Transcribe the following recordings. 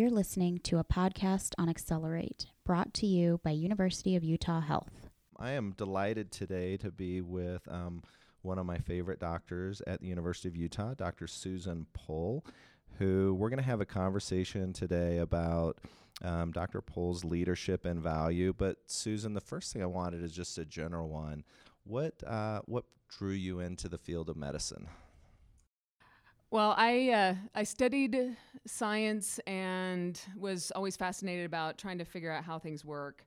You're listening to a podcast on Accelerate, brought to you by University of Utah Health. I am delighted today to be with um, one of my favorite doctors at the University of Utah, Dr. Susan Pohl, who we're going to have a conversation today about um, Dr. Pohl's leadership and value. But Susan, the first thing I wanted is just a general one. What uh, what drew you into the field of medicine? Well, I uh, I studied science and was always fascinated about trying to figure out how things work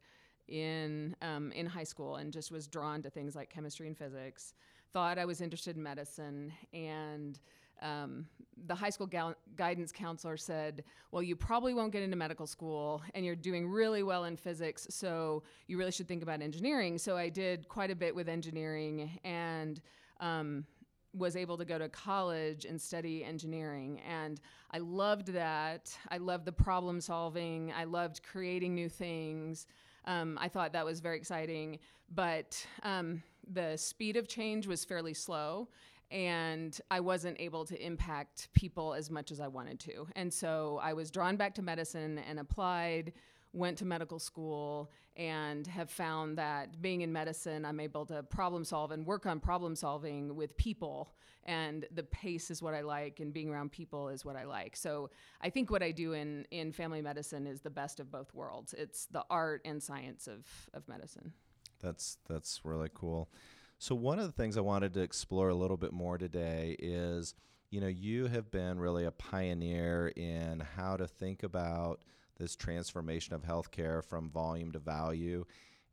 in um, in high school, and just was drawn to things like chemistry and physics. Thought I was interested in medicine, and um, the high school guidance counselor said, "Well, you probably won't get into medical school, and you're doing really well in physics, so you really should think about engineering." So I did quite a bit with engineering, and um, was able to go to college and study engineering. And I loved that. I loved the problem solving. I loved creating new things. Um, I thought that was very exciting. But um, the speed of change was fairly slow. And I wasn't able to impact people as much as I wanted to. And so I was drawn back to medicine and applied went to medical school and have found that being in medicine, I'm able to problem solve and work on problem solving with people. And the pace is what I like, and being around people is what I like. So I think what I do in, in family medicine is the best of both worlds. It's the art and science of, of medicine. That's that's really cool. So one of the things I wanted to explore a little bit more today is, you know, you have been really a pioneer in how to think about this transformation of healthcare from volume to value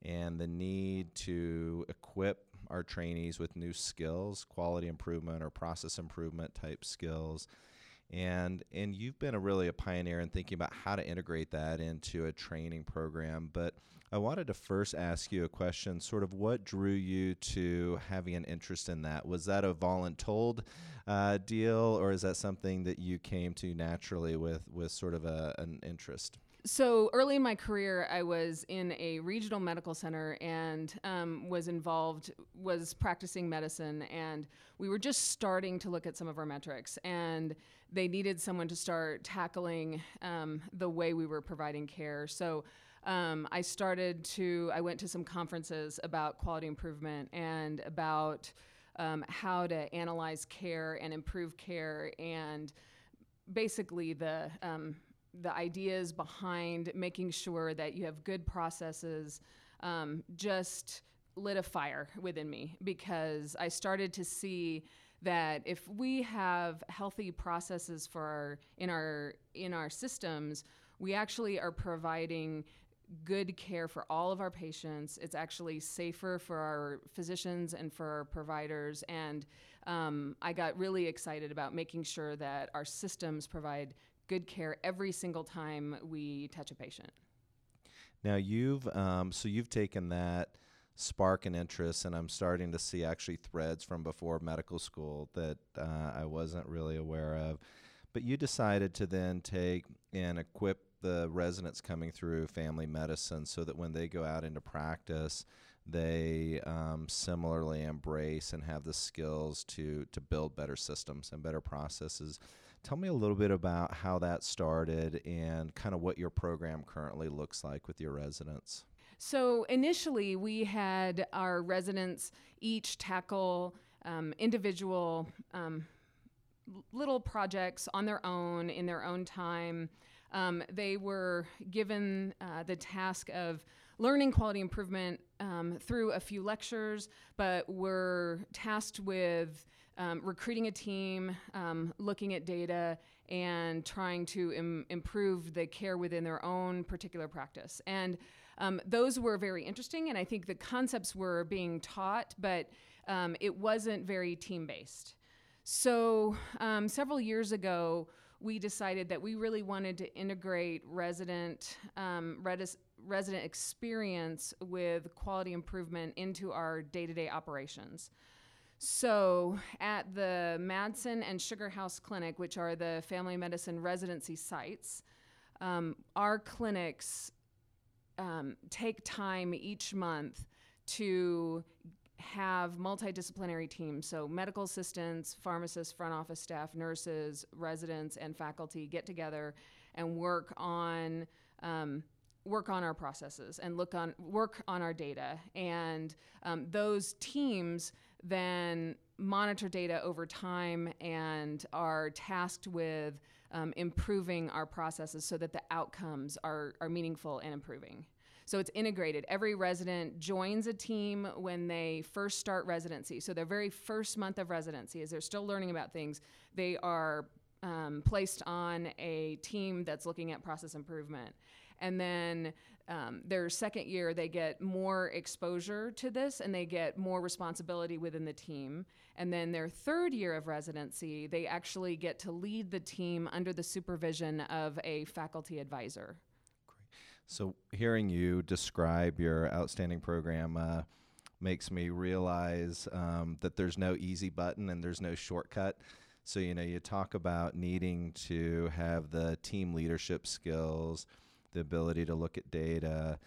and the need to equip our trainees with new skills, quality improvement or process improvement type skills. And and you've been a really a pioneer in thinking about how to integrate that into a training program. But I wanted to first ask you a question, sort of what drew you to having an interest in that? Was that a voluntold uh, deal, or is that something that you came to naturally with with sort of a, an interest? So early in my career, I was in a regional medical center and um, was involved, was practicing medicine, and we were just starting to look at some of our metrics, and they needed someone to start tackling um, the way we were providing care. So. Um, I started to, I went to some conferences about quality improvement and about um, how to analyze care and improve care and basically the um, the ideas behind making sure that you have good processes um, just lit a fire within me because I started to see that if we have healthy processes for our, in our in our systems, we actually are providing good care for all of our patients. It's actually safer for our physicians and for our providers. And um, I got really excited about making sure that our systems provide good care every single time we touch a patient. Now you've um, so you've taken that spark an interest, and I'm starting to see actually threads from before medical school that uh, I wasn't really aware of. But you decided to then take and equip the residents coming through family medicine so that when they go out into practice, they um, similarly embrace and have the skills to to build better systems and better processes. Tell me a little bit about how that started and kind of what your program currently looks like with your residents. So, initially, we had our residents each tackle um, individual um, little projects on their own in their own time. Um, they were given uh, the task of learning quality improvement um, through a few lectures, but were tasked with um, recruiting a team, um, looking at data, and trying to Im- improve the care within their own particular practice. And um, those were very interesting, and I think the concepts were being taught, but um, it wasn't very team based. So, um, several years ago, we decided that we really wanted to integrate resident um, redis- resident experience with quality improvement into our day-to-day operations. So, at the Madsen and Sugar House Clinic, which are the family medicine residency sites, um, our clinics um, take time each month to have multidisciplinary teams. So, medical assistants, pharmacists, front office staff, nurses, residents, and faculty get together and work on um, work on our processes and look on work on our data and um, those teams then monitor data over time and are tasked with um, improving our processes so that the outcomes are, are meaningful and improving. So it's integrated. Every resident joins a team when they first start residency. So their very first month of residency as they're still learning about things they are um, placed on a team that's looking at process improvement and then um, their second year they get more exposure to this and they get more responsibility within the team and then their third year of residency they actually get to lead the team under the supervision of a faculty advisor Great. So, hearing you describe your outstanding program uh, makes me realize um, that there's no easy button and there's no shortcut. So, you know, you talk about needing to have the team leadership skills, the ability to look at data,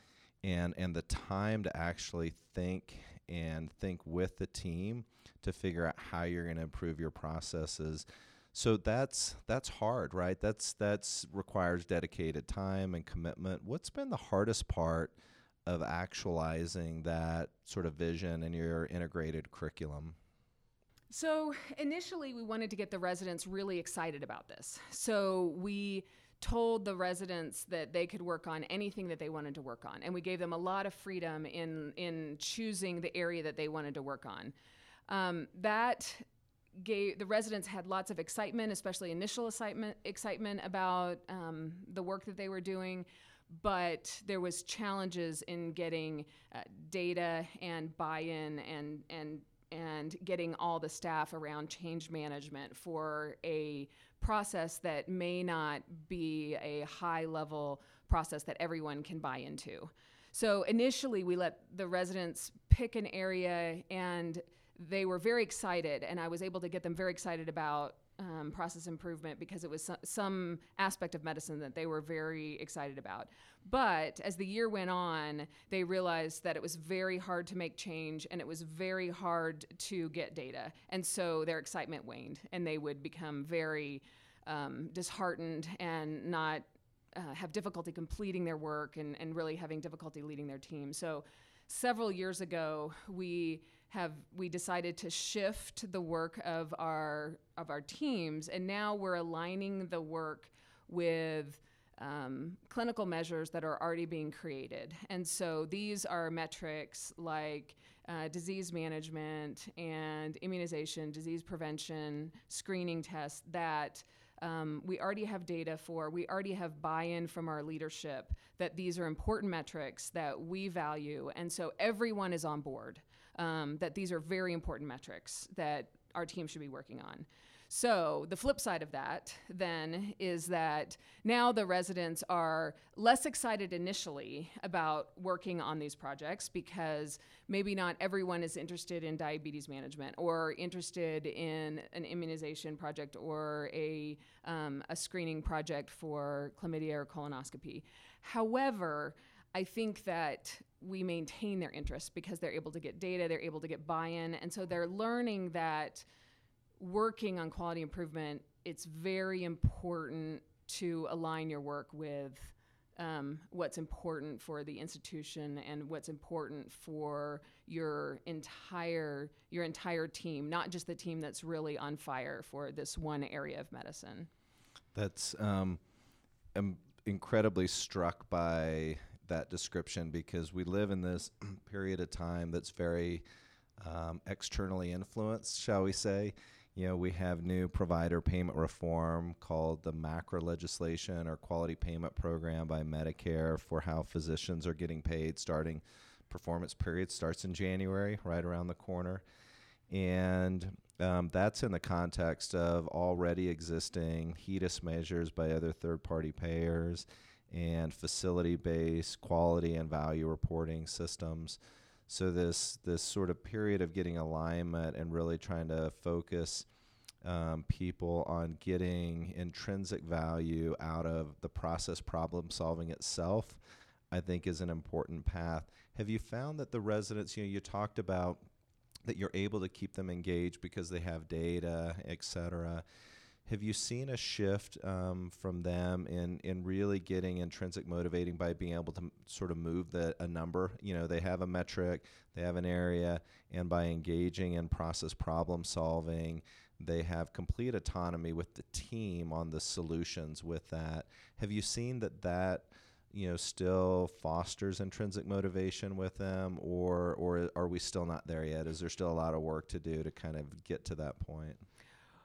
and and the time to actually think and think with the team to figure out how you're going to improve your processes. So that's that's hard, right? That's that's requires dedicated time and commitment. What's been the hardest part of actualizing that sort of vision in your integrated curriculum? So initially, we wanted to get the residents really excited about this. So we told the residents that they could work on anything that they wanted to work on, and we gave them a lot of freedom in in choosing the area that they wanted to work on. Um, that gave the residents had lots of excitement, especially initial excitement excitement about um, the work that they were doing. But there was challenges in getting uh, data and buy-in and and and getting all the staff around change management for a process that may not be a high level process that everyone can buy into. So initially, we let the residents pick an area and they were very excited, and I was able to get them very excited about um, process improvement because it was so- some aspect of medicine that they were very excited about. But as the year went on, they realized that it was very hard to make change and it was very hard to get data. And so their excitement waned, and they would become very um, disheartened and not uh, have difficulty completing their work and, and really having difficulty leading their team. So several years ago, we have we decided to shift the work of our of our teams, and now we're aligning the work with um, clinical measures that are already being created. And so these are metrics like uh, disease management and immunization, disease prevention, screening tests that um, we already have data for, we already have buy in from our leadership that these are important metrics that we value. And so everyone is on board um, that these are very important metrics that our team should be working on. So, the flip side of that then is that now the residents are less excited initially about working on these projects because maybe not everyone is interested in diabetes management or interested in an immunization project or a, um, a screening project for chlamydia or colonoscopy. However, I think that we maintain their interest because they're able to get data, they're able to get buy in, and so they're learning that working on quality improvement, it's very important to align your work with um, what's important for the institution and what's important for your entire your entire team, not just the team that's really on fire for this one area of medicine. That's um, I'm incredibly struck by that description because we live in this period of time that's very um, externally influenced, shall we say. You know, we have new provider payment reform called the MACRA legislation or quality payment program by Medicare for how physicians are getting paid starting performance period starts in January, right around the corner. And um, that's in the context of already existing HEDIS measures by other third party payers and facility based quality and value reporting systems. So this this sort of period of getting alignment and really trying to focus um, people on getting intrinsic value out of the process problem solving itself, I think is an important path. Have you found that the residents, you know, you talked about that you're able to keep them engaged because they have data, et cetera. Have you seen a shift um, from them in in really getting intrinsic motivating by being able to m- sort of move the a number? You know, they have a metric, they have an area, and by engaging in process problem solving, they have complete autonomy with the team on the solutions with that. Have you seen that that you know still fosters intrinsic motivation with them or or are we still not there yet is there still a lot of work to do to kind of get to that point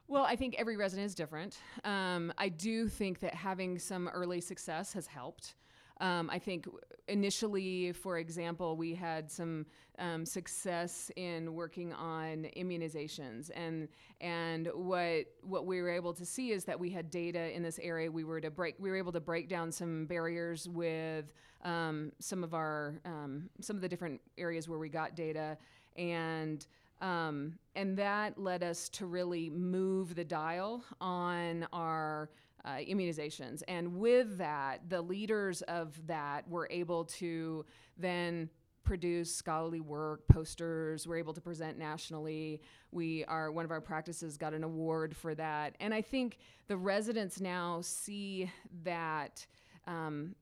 well, I think every resident is different. Um, I do think that having some early success has helped. Um, I think initially, for example, we had some um, success in working on immunizations, and and what what we were able to see is that we had data in this area. We were to break we were able to break down some barriers with um, some of our um, some of the different areas where we got data, and um, and that led us to really move the dial on our uh, immunizations. And with that, the leaders of that were able to then produce scholarly work, posters. We're able to present nationally. We are one of our practices got an award for that, and I think the residents now see that um,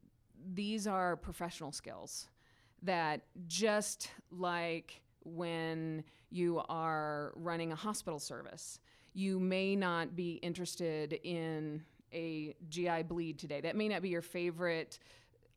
these are professional skills that just like when you are running a hospital service. You may not be interested in a GI bleed today. That may not be your favorite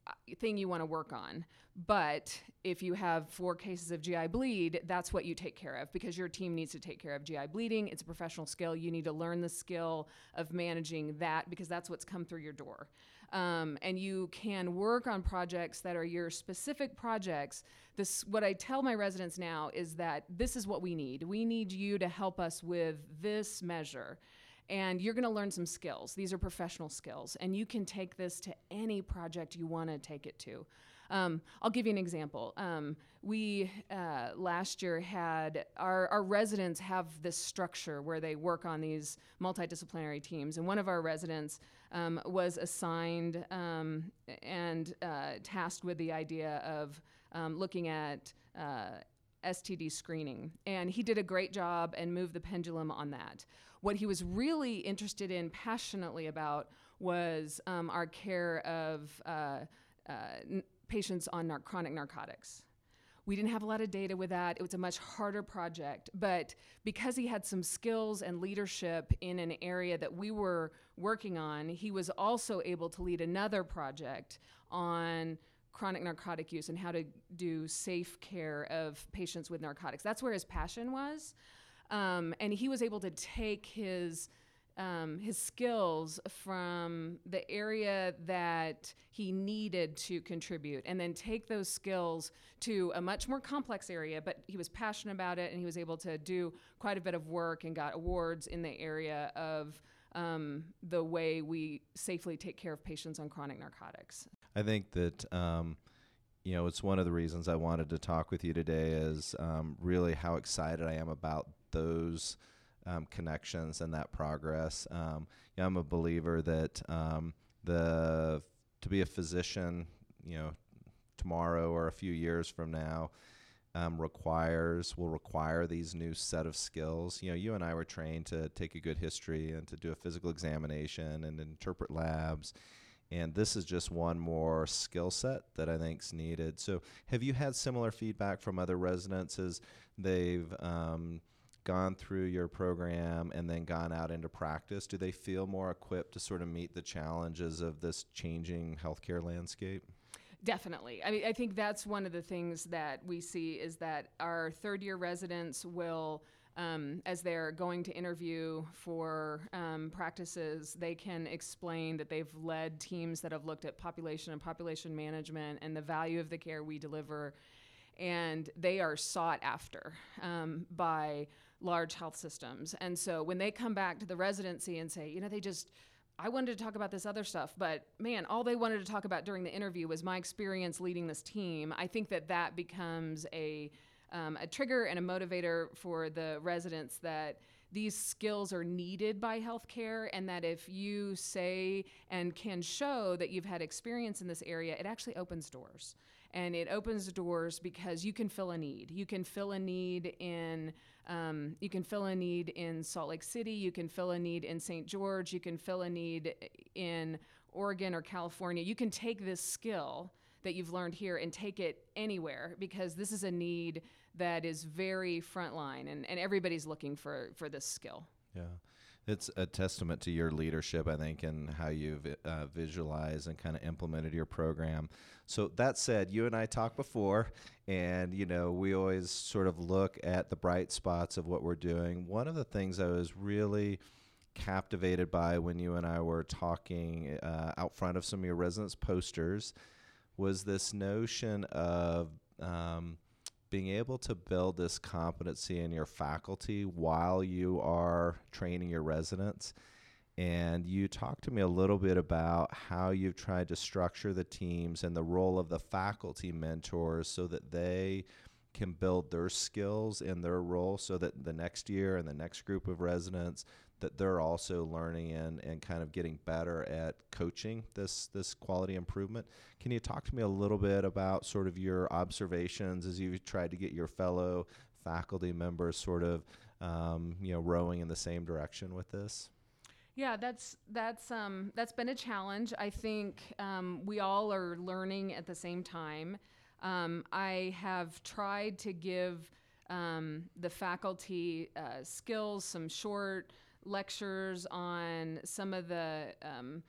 uh, thing you want to work on. But if you have four cases of GI bleed, that's what you take care of because your team needs to take care of GI bleeding. It's a professional skill. You need to learn the skill of managing that because that's what's come through your door. Um, and you can work on projects that are your specific projects. This, what I tell my residents now is that this is what we need. We need you to help us with this measure and you're going to learn some skills. These are professional skills, and you can take this to any project you want to take it to. Um, I'll give you an example. Um, we uh, last year had our, our residents have this structure where they work on these multidisciplinary teams, and one of our residents um, was assigned um, and uh, tasked with the idea of um, looking at uh, STD screening. And he did a great job and moved the pendulum on that. What he was really interested in, passionately about, was um, our care of uh, uh, patients on nar- chronic narcotics. We didn't have a lot of data with that. It was a much harder project. But because he had some skills and leadership in an area that we were working on, he was also able to lead another project on chronic narcotic use and how to do safe care of patients with narcotics. That's where his passion was. Um, and he was able to take his um, his skills from the area that he needed to contribute and then take those skills to a much more complex area but he was passionate about it and he was able to do quite a bit of work and got awards in the area of um, the way we safely take care of patients on chronic narcotics. I think that um, you know it's one of the reasons i wanted to talk with you today is um, really how excited i am about those um, connections and that progress. Um, I'm a believer that um, the to be a physician, you know, tomorrow or a few years from now, um, requires will require these new set of skills. You know, you and I were trained to take a good history and to do a physical examination and interpret labs. And this is just one more skill set that I think is needed. So, have you had similar feedback from other residents as they've um, gone through your program and then gone out into practice, do they feel more equipped to sort of meet the challenges of this changing healthcare landscape? Definitely. I mean, I think that's one of the things that we see is that our third year residents will. Um, as they're going to interview for um, practices, they can explain that they've led teams that have looked at population and population management and the value of the care we deliver. And they are sought after um, by large health systems. And so when they come back to the residency and say, you know, they just, I wanted to talk about this other stuff, but man, all they wanted to talk about during the interview was my experience leading this team. I think that that becomes a, um, a trigger and a motivator for the residents that these skills are needed by healthcare, and that if you say and can show that you've had experience in this area, it actually opens doors. And it opens doors because you can fill a need. You can fill a need in um, you can fill a need in Salt Lake City. You can fill a need in St. George. You can fill a need in Oregon or California. You can take this skill that you've learned here and take it anywhere because this is a need that is very frontline and, and everybody's looking for, for this skill. Yeah. It's a testament to your leadership, I think, and how you've uh, visualized and kind of implemented your program. So that said, you and I talked before, and you know we always sort of look at the bright spots of what we're doing. One of the things I was really captivated by when you and I were talking uh, out front of some of your residents posters was this notion of um, being able to build this competency in your faculty while you are training your residents. And you talked to me a little bit about how you've tried to structure the teams and the role of the faculty mentors so that they can build their skills in their role so that the next year and the next group of residents that they're also learning and, and kind of getting better at coaching this this quality improvement. Can you talk to me a little bit about sort of your observations as you've tried to get your fellow faculty members sort of um, you know rowing in the same direction with this? Yeah, that's that's um, that's been a challenge. I think um, we all are learning at the same time. Um, I have tried to give um, the faculty uh, skills, some short lectures on some of the um,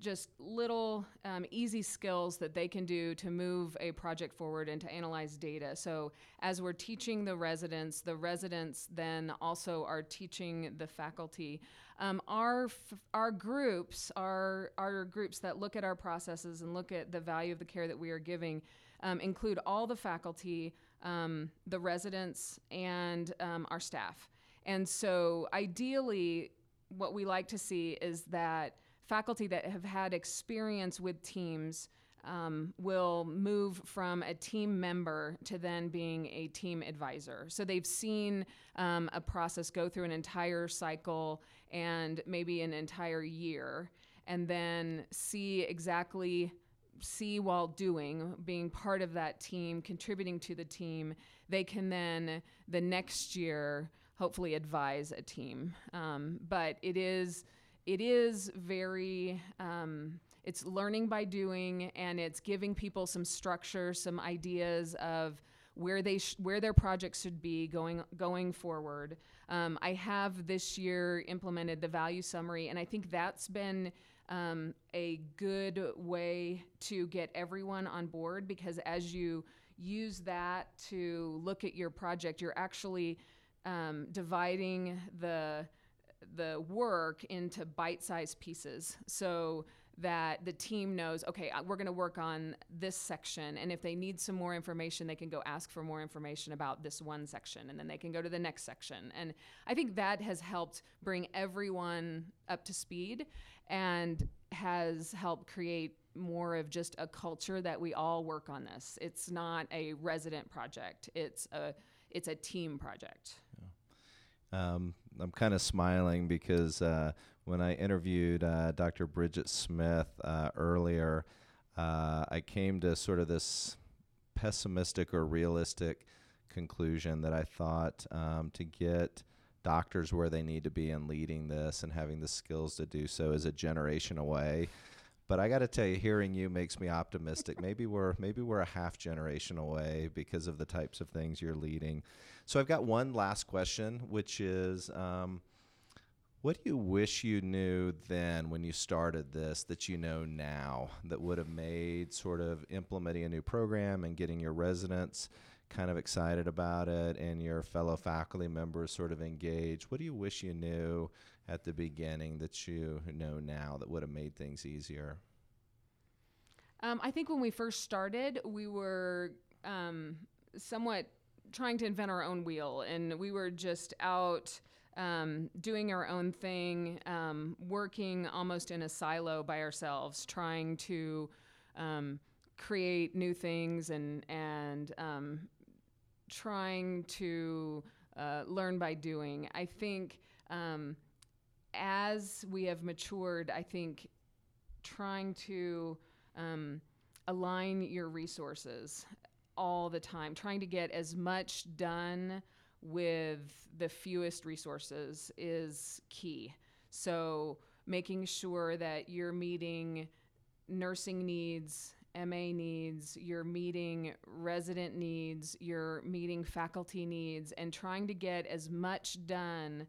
just little um, easy skills that they can do to move a project forward and to analyze data. So, as we're teaching the residents, the residents then also are teaching the faculty. Um, our our groups are our groups that look at our processes and look at the value of the care that we are giving. Um, include all the faculty, um, the residents, and um, our staff. And so, ideally, what we like to see is that faculty that have had experience with teams um, will move from a team member to then being a team advisor. So they've seen um, a process go through an entire cycle and maybe an entire year, and then see exactly see while doing, being part of that team, contributing to the team, they can then the next year hopefully advise a team. Um, but it is it is very um, it's learning by doing and it's giving people some structure some ideas of where they sh- where their projects should be going going forward um, i have this year implemented the value summary and i think that's been um, a good way to get everyone on board because as you use that to look at your project you're actually um, dividing the the work into bite-sized pieces so that the team knows okay uh, we're going to work on this section and if they need some more information they can go ask for more information about this one section and then they can go to the next section. And i think that has helped bring everyone up to speed and has helped create more of just a culture that we all work on this. It's not a resident project. It's a it's a team project um, I'm kind of smiling because uh, when I interviewed uh, Dr. Bridget Smith uh, earlier, uh, I came to sort of this pessimistic or realistic conclusion that I thought um, to get doctors where they need to be in leading this and having the skills to do so is a generation away. But I got to tell you, hearing you makes me optimistic. maybe we're maybe we're a half generation away because of the types of things you're leading. So I've got one last question, which is, um, what do you wish you knew then when you started this that you know now that would have made sort of implementing a new program and getting your residents kind of excited about it and your fellow faculty members sort of engaged? What do you wish you knew at the beginning that you know now that would have made things easier? Um, I think when we first started, we were um, somewhat trying to invent our own wheel, and we were just out um, doing our own thing, um, working almost in a silo by ourselves, trying to um, create new things and and um, trying to uh, learn by doing. I think Um, as we have matured, I think trying to um, align your resources all the time, trying to get as much done with the fewest resources is key. So, making sure that you're meeting nursing needs, MA needs, you're meeting resident needs, you're meeting faculty needs, and trying to get as much done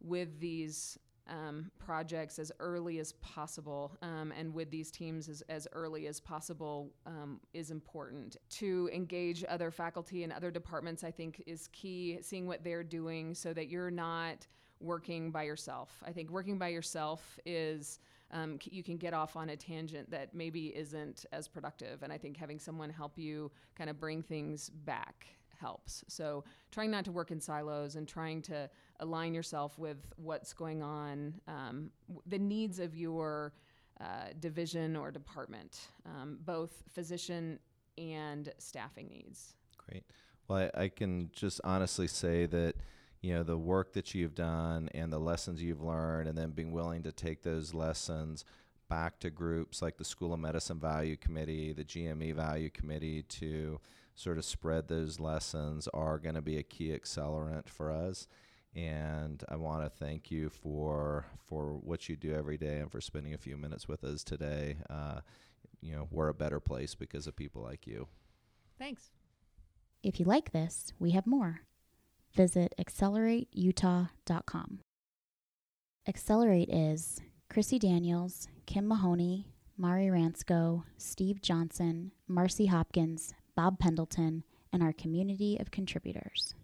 with these um, projects as early as possible um, and with these teams as, as early as possible um, is important. To engage other faculty and other departments, I think, is key, seeing what they're doing so that you're not working by yourself. I think working by yourself is. Um, you can get off on a tangent that maybe isn't as productive. And I think having someone help you kind of bring things back helps. So trying not to work in silos and trying to align yourself with what's going on, um, the needs of your uh, division or department, um, both physician and staffing needs. Great. Well, I, I can just honestly say that you know the work that you've done and the lessons you've learned, and then being willing to take those lessons back to groups like the School of Medicine Value Committee, the GME Value Committee to sort of spread those lessons are going to be a key accelerant for us. And I want to thank you for for what you do every day and for spending a few minutes with us today. Uh, you know, we're a better place because of people like you. Thanks. If you like this, we have more. Visit accelerateutah.com. Accelerate is Chrissy Daniels, Kim Mahoney, Mari Ransco, Steve Johnson, Marcy Hopkins, Bob Pendleton, and our community of contributors.